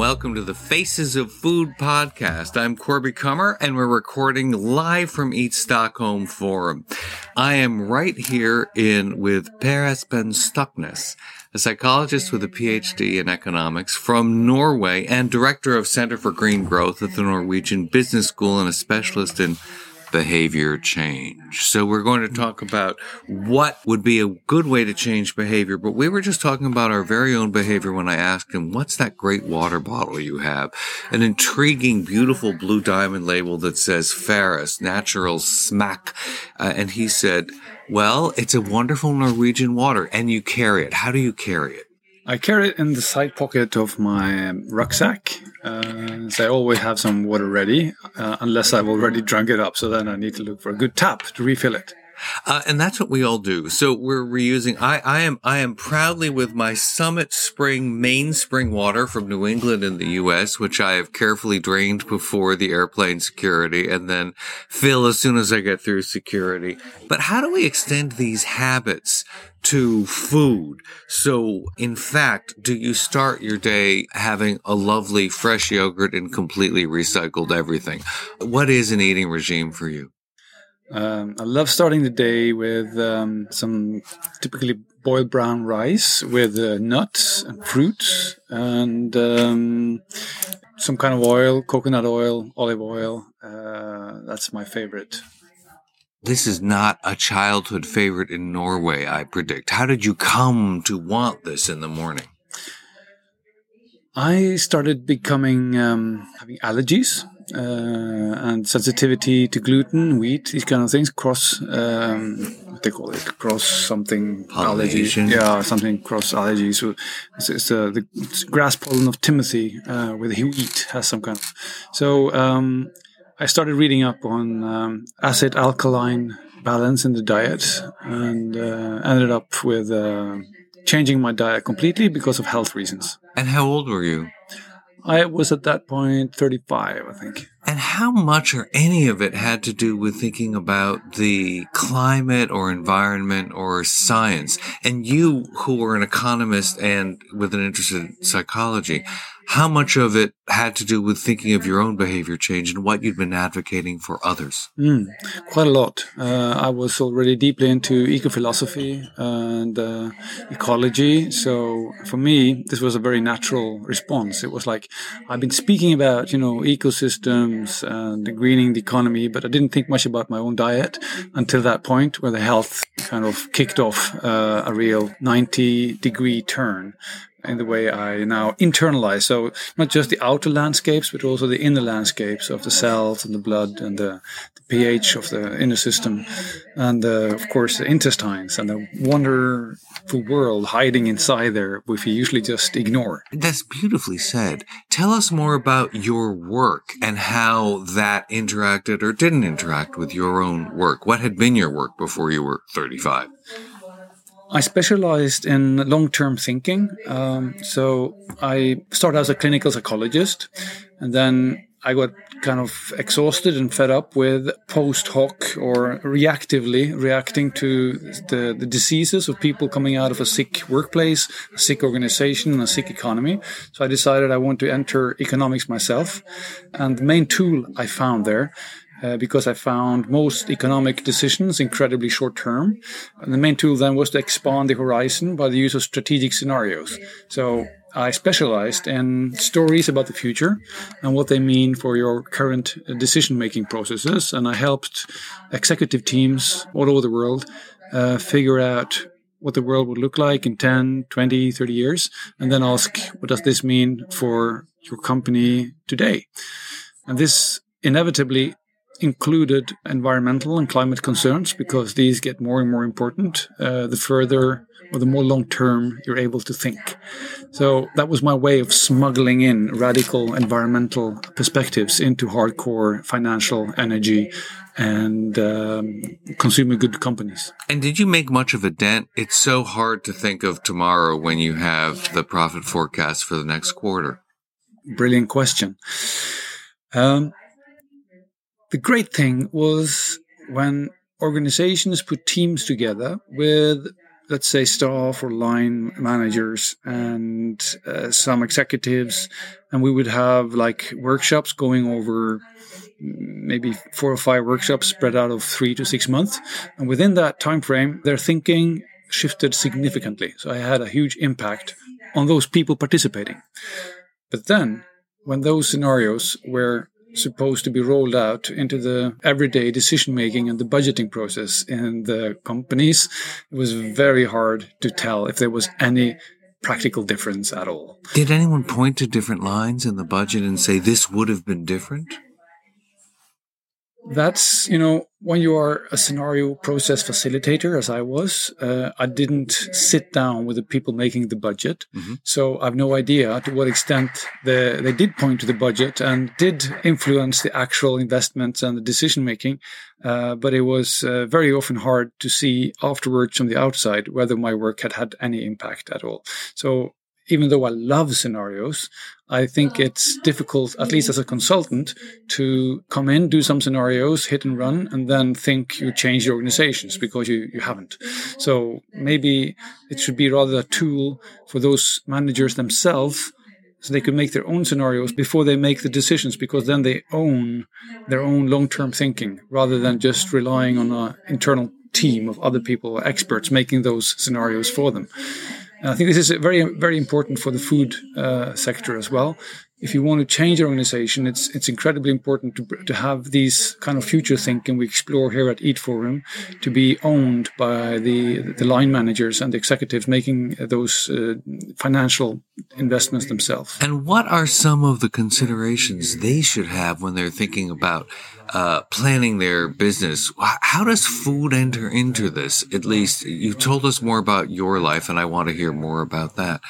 welcome to the Faces of Food podcast. I'm Corby Kummer, and we're recording live from Eat Stockholm Forum. I am right here in with Per Espen Stoknes, a psychologist with a PhD in economics from Norway and director of Center for Green Growth at the Norwegian Business School and a specialist in behavior change. So we're going to talk about what would be a good way to change behavior, but we were just talking about our very own behavior when I asked him, what's that great water bottle you have? An intriguing, beautiful blue diamond label that says Farris natural smack. Uh, and he said, well, it's a wonderful Norwegian water and you carry it. How do you carry it? I carry it in the side pocket of my rucksack. Uh, so I always have some water ready, uh, unless I've already drunk it up. So then I need to look for a good tap to refill it. Uh, and that's what we all do. So we're reusing. I, I am I am proudly with my Summit Spring Maine spring water from New England in the U.S., which I have carefully drained before the airplane security, and then fill as soon as I get through security. But how do we extend these habits to food? So, in fact, do you start your day having a lovely fresh yogurt and completely recycled everything? What is an eating regime for you? Um, I love starting the day with um, some typically boiled brown rice with uh, nuts and fruits and um, some kind of oil, coconut oil, olive oil. Uh, that's my favorite. This is not a childhood favorite in Norway, I predict. How did you come to want this in the morning? I started becoming um, having allergies uh, and sensitivity to gluten, wheat, these kind of things. Cross, um, what they call it, cross something allergies. Yeah, something cross allergies. So it's, it's uh, the it's grass pollen of Timothy uh, with wheat has some kind of. So um, I started reading up on um, acid alkaline balance in the diet and uh, ended up with uh, changing my diet completely because of health reasons. And how old were you? I was at that point 35, I think. And how much or any of it had to do with thinking about the climate or environment or science? And you, who were an economist and with an interest in psychology, how much of it had to do with thinking of your own behavior change and what you'd been advocating for others? Mm, quite a lot. Uh, I was already deeply into eco-philosophy and uh, ecology. So for me, this was a very natural response. It was like, I've been speaking about, you know, ecosystems and the greening the economy, but I didn't think much about my own diet until that point where the health kind of kicked off uh, a real 90 degree turn in the way I now internalize. So not just the outer landscapes, but also the inner landscapes of the cells and the blood and the, the pH of the inner system, and uh, of course the intestines and the wonderful world hiding inside there, which we usually just ignore. That's beautifully said. Tell us more about your work and how that interacted or didn't interact with your own work. What had been your work before you were 35? I specialized in long term thinking. Um, so I started as a clinical psychologist, and then I got kind of exhausted and fed up with post hoc or reactively reacting to the, the diseases of people coming out of a sick workplace, a sick organization, a sick economy. So I decided I want to enter economics myself. And the main tool I found there uh, because I found most economic decisions incredibly short term. And the main tool then was to expand the horizon by the use of strategic scenarios. So I specialized in stories about the future and what they mean for your current decision making processes. And I helped executive teams all over the world uh, figure out what the world would look like in 10, 20, 30 years, and then ask, what does this mean for your company today? And this inevitably included environmental and climate concerns because these get more and more important uh, the further or the more long term you're able to think. So that was my way of smuggling in radical environmental perspectives into hardcore financial energy and um, consumer good companies. And did you make much of a dent? It's so hard to think of tomorrow when you have the profit forecast for the next quarter. Brilliant question. Um, the great thing was when organizations put teams together with let's say, staff or line managers and uh, some executives, and we would have like workshops going over maybe four or five workshops spread out of three to six months. And within that time frame, their thinking shifted significantly. So I had a huge impact on those people participating. But then, when those scenarios were supposed to be rolled out into the everyday decision making and the budgeting process in the companies, it was very hard to tell if there was any practical difference at all. Did anyone point to different lines in the budget and say this would have been different? That's you know when you are a scenario process facilitator as i was uh, i didn't sit down with the people making the budget mm-hmm. so i've no idea to what extent the, they did point to the budget and did influence the actual investments and the decision making uh, but it was uh, very often hard to see afterwards from the outside whether my work had had any impact at all so even though I love scenarios, I think oh, it's difficult, at least mm. as a consultant, to come in, do some scenarios, hit and run, and then think you change your organizations because you, you haven't. So maybe it should be rather a tool for those managers themselves so they can make their own scenarios before they make the decisions because then they own their own long-term thinking rather than just relying on an internal team of other people experts making those scenarios for them I think this is very, very important for the food uh, sector as well. If you want to change your organization, it's it's incredibly important to, to have these kind of future thinking we explore here at Eat Forum to be owned by the the line managers and the executives making those uh, financial investments themselves. And what are some of the considerations they should have when they're thinking about uh, planning their business. How does food enter into this? At least you told us more about your life, and I want to hear more about that.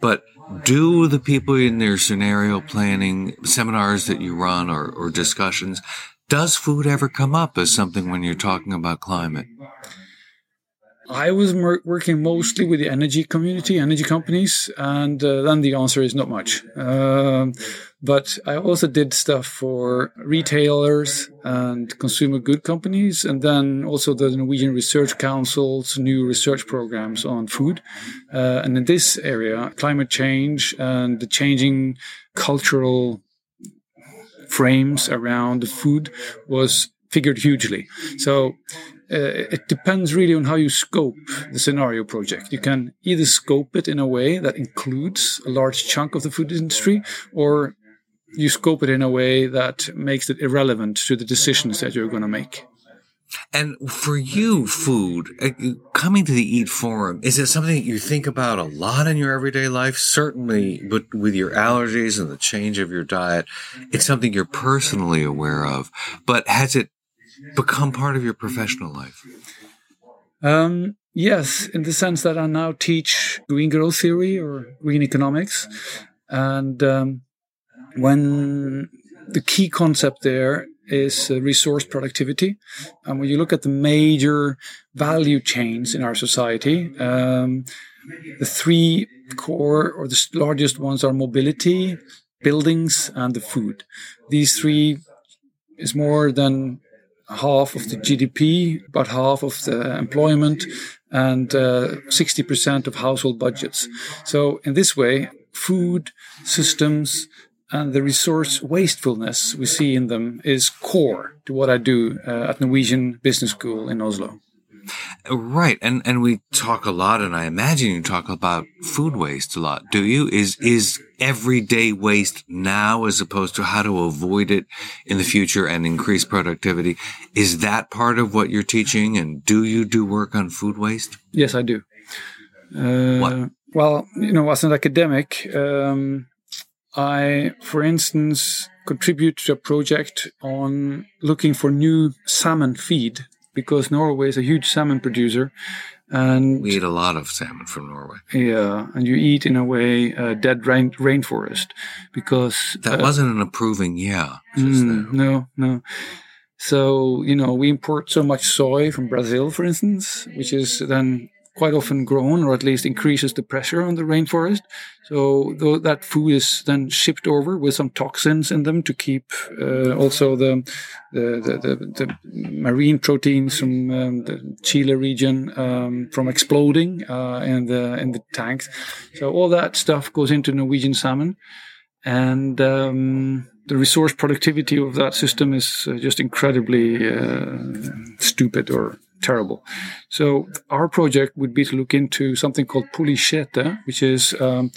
But do the people in their scenario planning seminars that you run or, or discussions, does food ever come up as something when you're talking about climate? I was working mostly with the energy community, energy companies, and uh, then the answer is not much. Um, but I also did stuff for retailers and consumer good companies, and then also the Norwegian Research Council's new research programs on food. Uh, and in this area, climate change and the changing cultural frames around the food was figured hugely. So uh, it depends really on how you scope the scenario project. You can either scope it in a way that includes a large chunk of the food industry, or you scope it in a way that makes it irrelevant to the decisions that you're going to make. And for you, food, uh, coming to the Eat Forum, is it something that you think about a lot in your everyday life? Certainly, but with your allergies and the change of your diet, it's something you're personally aware of. But has it become part of your professional life? Um, yes, in the sense that I now teach green growth theory or green economics. And um, when the key concept there is uh, resource productivity. And when you look at the major value chains in our society, um, the three core or the largest ones are mobility, buildings, and the food. These three is more than half of the GDP, about half of the employment, and uh, 60% of household budgets. So, in this way, food systems and the resource wastefulness we see in them is core to what I do uh, at Norwegian Business School in Oslo. Right. And and we talk a lot and I imagine you talk about food waste a lot. Do you? Is is everyday waste now as opposed to how to avoid it in the future and increase productivity? Is that part of what you're teaching and do you do work on food waste? Yes, I do. Uh, what? Well, you know, as an academic, um, I, for instance, contribute to a project on looking for new salmon feed because Norway is a huge salmon producer. And we eat a lot of salmon from Norway. Yeah, and you eat in a way a dead rain, rainforest because that uh, wasn't an approving yeah. Mm, no, no. So you know we import so much soy from Brazil, for instance, which is then quite often grown, or at least increases the pressure on the rainforest. So that food is then shipped over with some toxins in them to keep uh, also the the, the the, the marine proteins from um, the Chile region um, from exploding uh, in the in the tanks. So all that stuff goes into Norwegian salmon, and um, the resource productivity of that system is uh, just incredibly uh, stupid or terrible. So our project would be to look into something called polychaeta, which is um,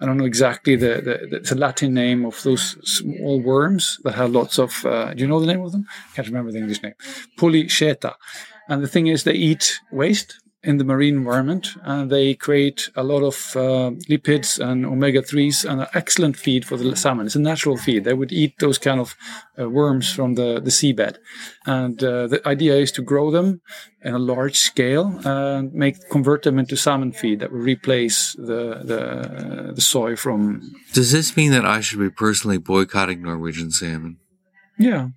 I don't know exactly the, the, the, Latin name of those small worms that have lots of. Uh, do you know the name of them? I Can't remember the English name. Polychaeta, and the thing is they eat waste in the marine environment and they create a lot of uh, lipids and omega-3s and an excellent feed for the salmon. It's a natural feed. They would eat those kind of uh, worms from the, the seabed. And uh, the idea is to grow them in a large scale and make convert them into salmon feed that will replace the, the, the soy from does this mean that i should be personally boycotting norwegian salmon? Yeah.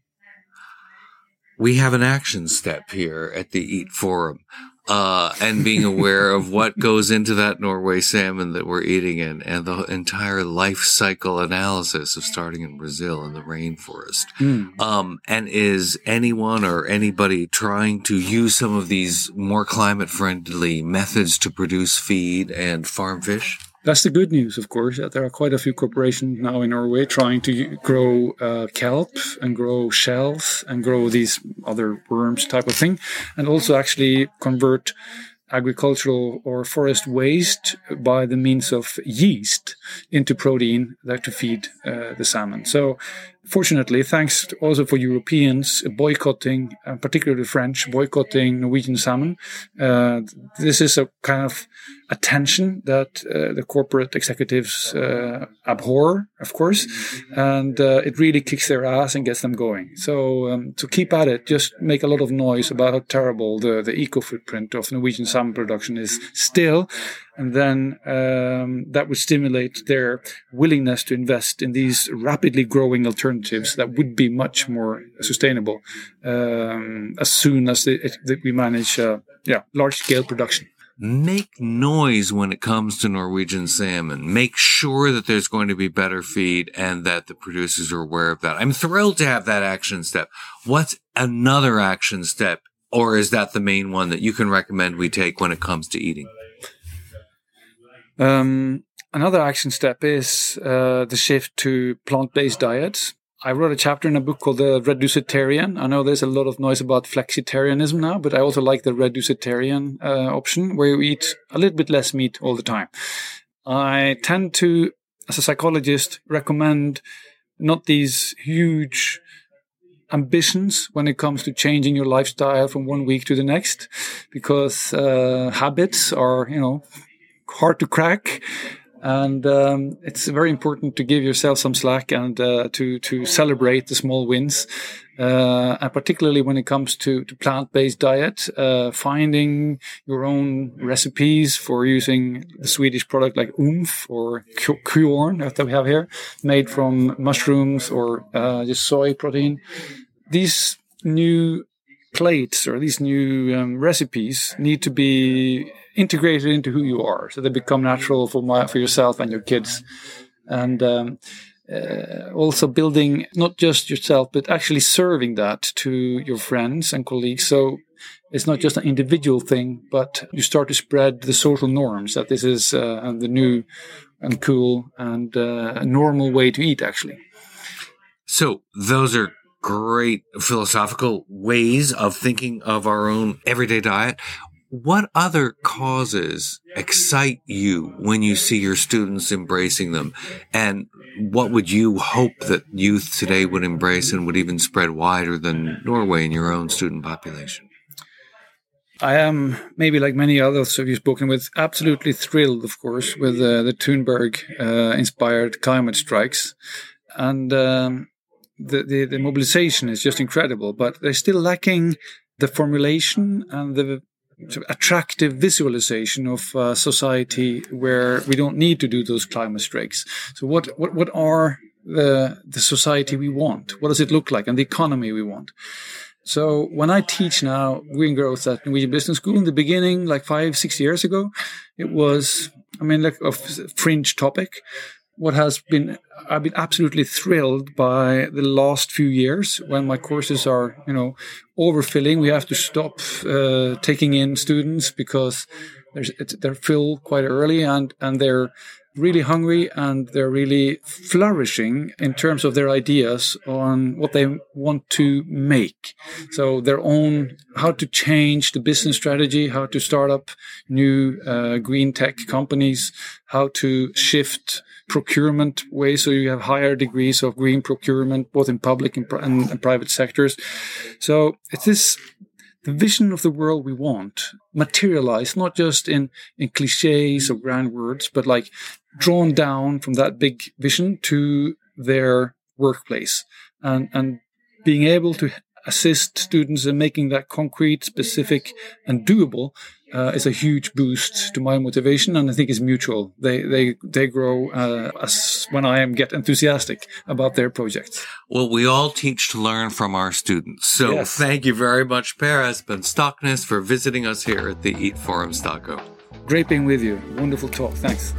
We have an action step here at the Eat Forum uh, and being aware of what goes into that Norway salmon that we're eating in and the entire life cycle analysis of starting in Brazil in the rainforest. Mm. Um, and is anyone or anybody trying to use some of these more climate friendly methods to produce feed and farm fish? That's the good news, of course. That there are quite a few corporations now in Norway trying to grow uh, kelp and grow shells and grow these other worms type of thing, and also actually convert agricultural or forest waste by the means of yeast into protein that to feed uh, the salmon. So fortunately, thanks also for Europeans boycotting, uh, particularly French, boycotting Norwegian salmon, uh, this is a kind of attention that uh, the corporate executives uh, abhor, of course, and uh, it really kicks their ass and gets them going. So um, to keep at it, just make a lot of noise about how terrible the, the eco footprint of Norwegian salmon production is still, and then um, that would stimulate their willingness to invest in these rapidly growing alternatives that would be much more sustainable um, as soon as it, we manage, uh, yeah, large scale production make noise when it comes to Norwegian salmon. Make sure that there's going to be better feed and that the producers are aware of that. I'm thrilled to have that action step. What's another action step? Or is that the main one that you can recommend we take when it comes to eating? Um, another action step is uh, the shift to plant-based diets. I wrote a chapter in a book called The Reducetarian. I know there's a lot of noise about flexitarianism now, but I also like the Reducetarian uh, option where you eat a little bit less meat all the time. I tend to, as a psychologist, recommend not these huge ambitions when it comes to changing your lifestyle from one week to the next, because uh, habits are, you know, hard to crack and um, it's very important to give yourself some slack and uh, to to celebrate the small wins. Uh, and particularly when it comes to, to plant-based diet, uh, finding your own recipes for using the Swedish product like Oumph or Quorn that we have here, made from mushrooms or uh, just soy protein. These new plates or these new um, recipes need to be integrated into who you are, so they become natural for my, for yourself and your kids, and um, uh, also building not just yourself but actually serving that to your friends and colleagues. So it's not just an individual thing, but you start to spread the social norms that this is uh, the new and cool and uh, normal way to eat, actually. So those are great philosophical ways of thinking of our own everyday diet. What other causes excite you when you see your students embracing them? And what would you hope that youth today would embrace and would even spread wider than Norway in your own student population? I am maybe like many others of you spoken with, absolutely thrilled, of course, with uh, the Thunberg uh, inspired climate strikes, and um, the, the, the mobilization is just incredible. But they're still lacking the formulation and the attractive visualization of uh, society where we don't need to do those climate strikes. So what, what, what are the, the society we want? What does it look like? And the economy we want? So when I teach now green growth at Norwegian Business School in the beginning, like five, six years ago, it was, I mean, like a fringe topic. What has been, I've been absolutely thrilled by the last few years when my courses are, you know, overfilling. We have to stop uh, taking in students because they're filled quite early and, and they're really hungry and they're really flourishing in terms of their ideas on what they want to make. So their own, how to change the business strategy, how to start up new uh, green tech companies, how to shift procurement ways so you have higher degrees of green procurement both in public and, and, and private sectors. So it's this the vision of the world we want materialized not just in in cliches or grand words but like drawn down from that big vision to their workplace. And, and being able to assist students in making that concrete, specific, and doable uh, is a huge boost to my motivation, and I think it's mutual. They they they grow uh, as when I am get enthusiastic about their projects. Well, we all teach to learn from our students. So yes. thank you very much, Per Espen Stoknes, for visiting us here at the Eat Forum Stockholm. Great being with you. Wonderful talk. Thanks.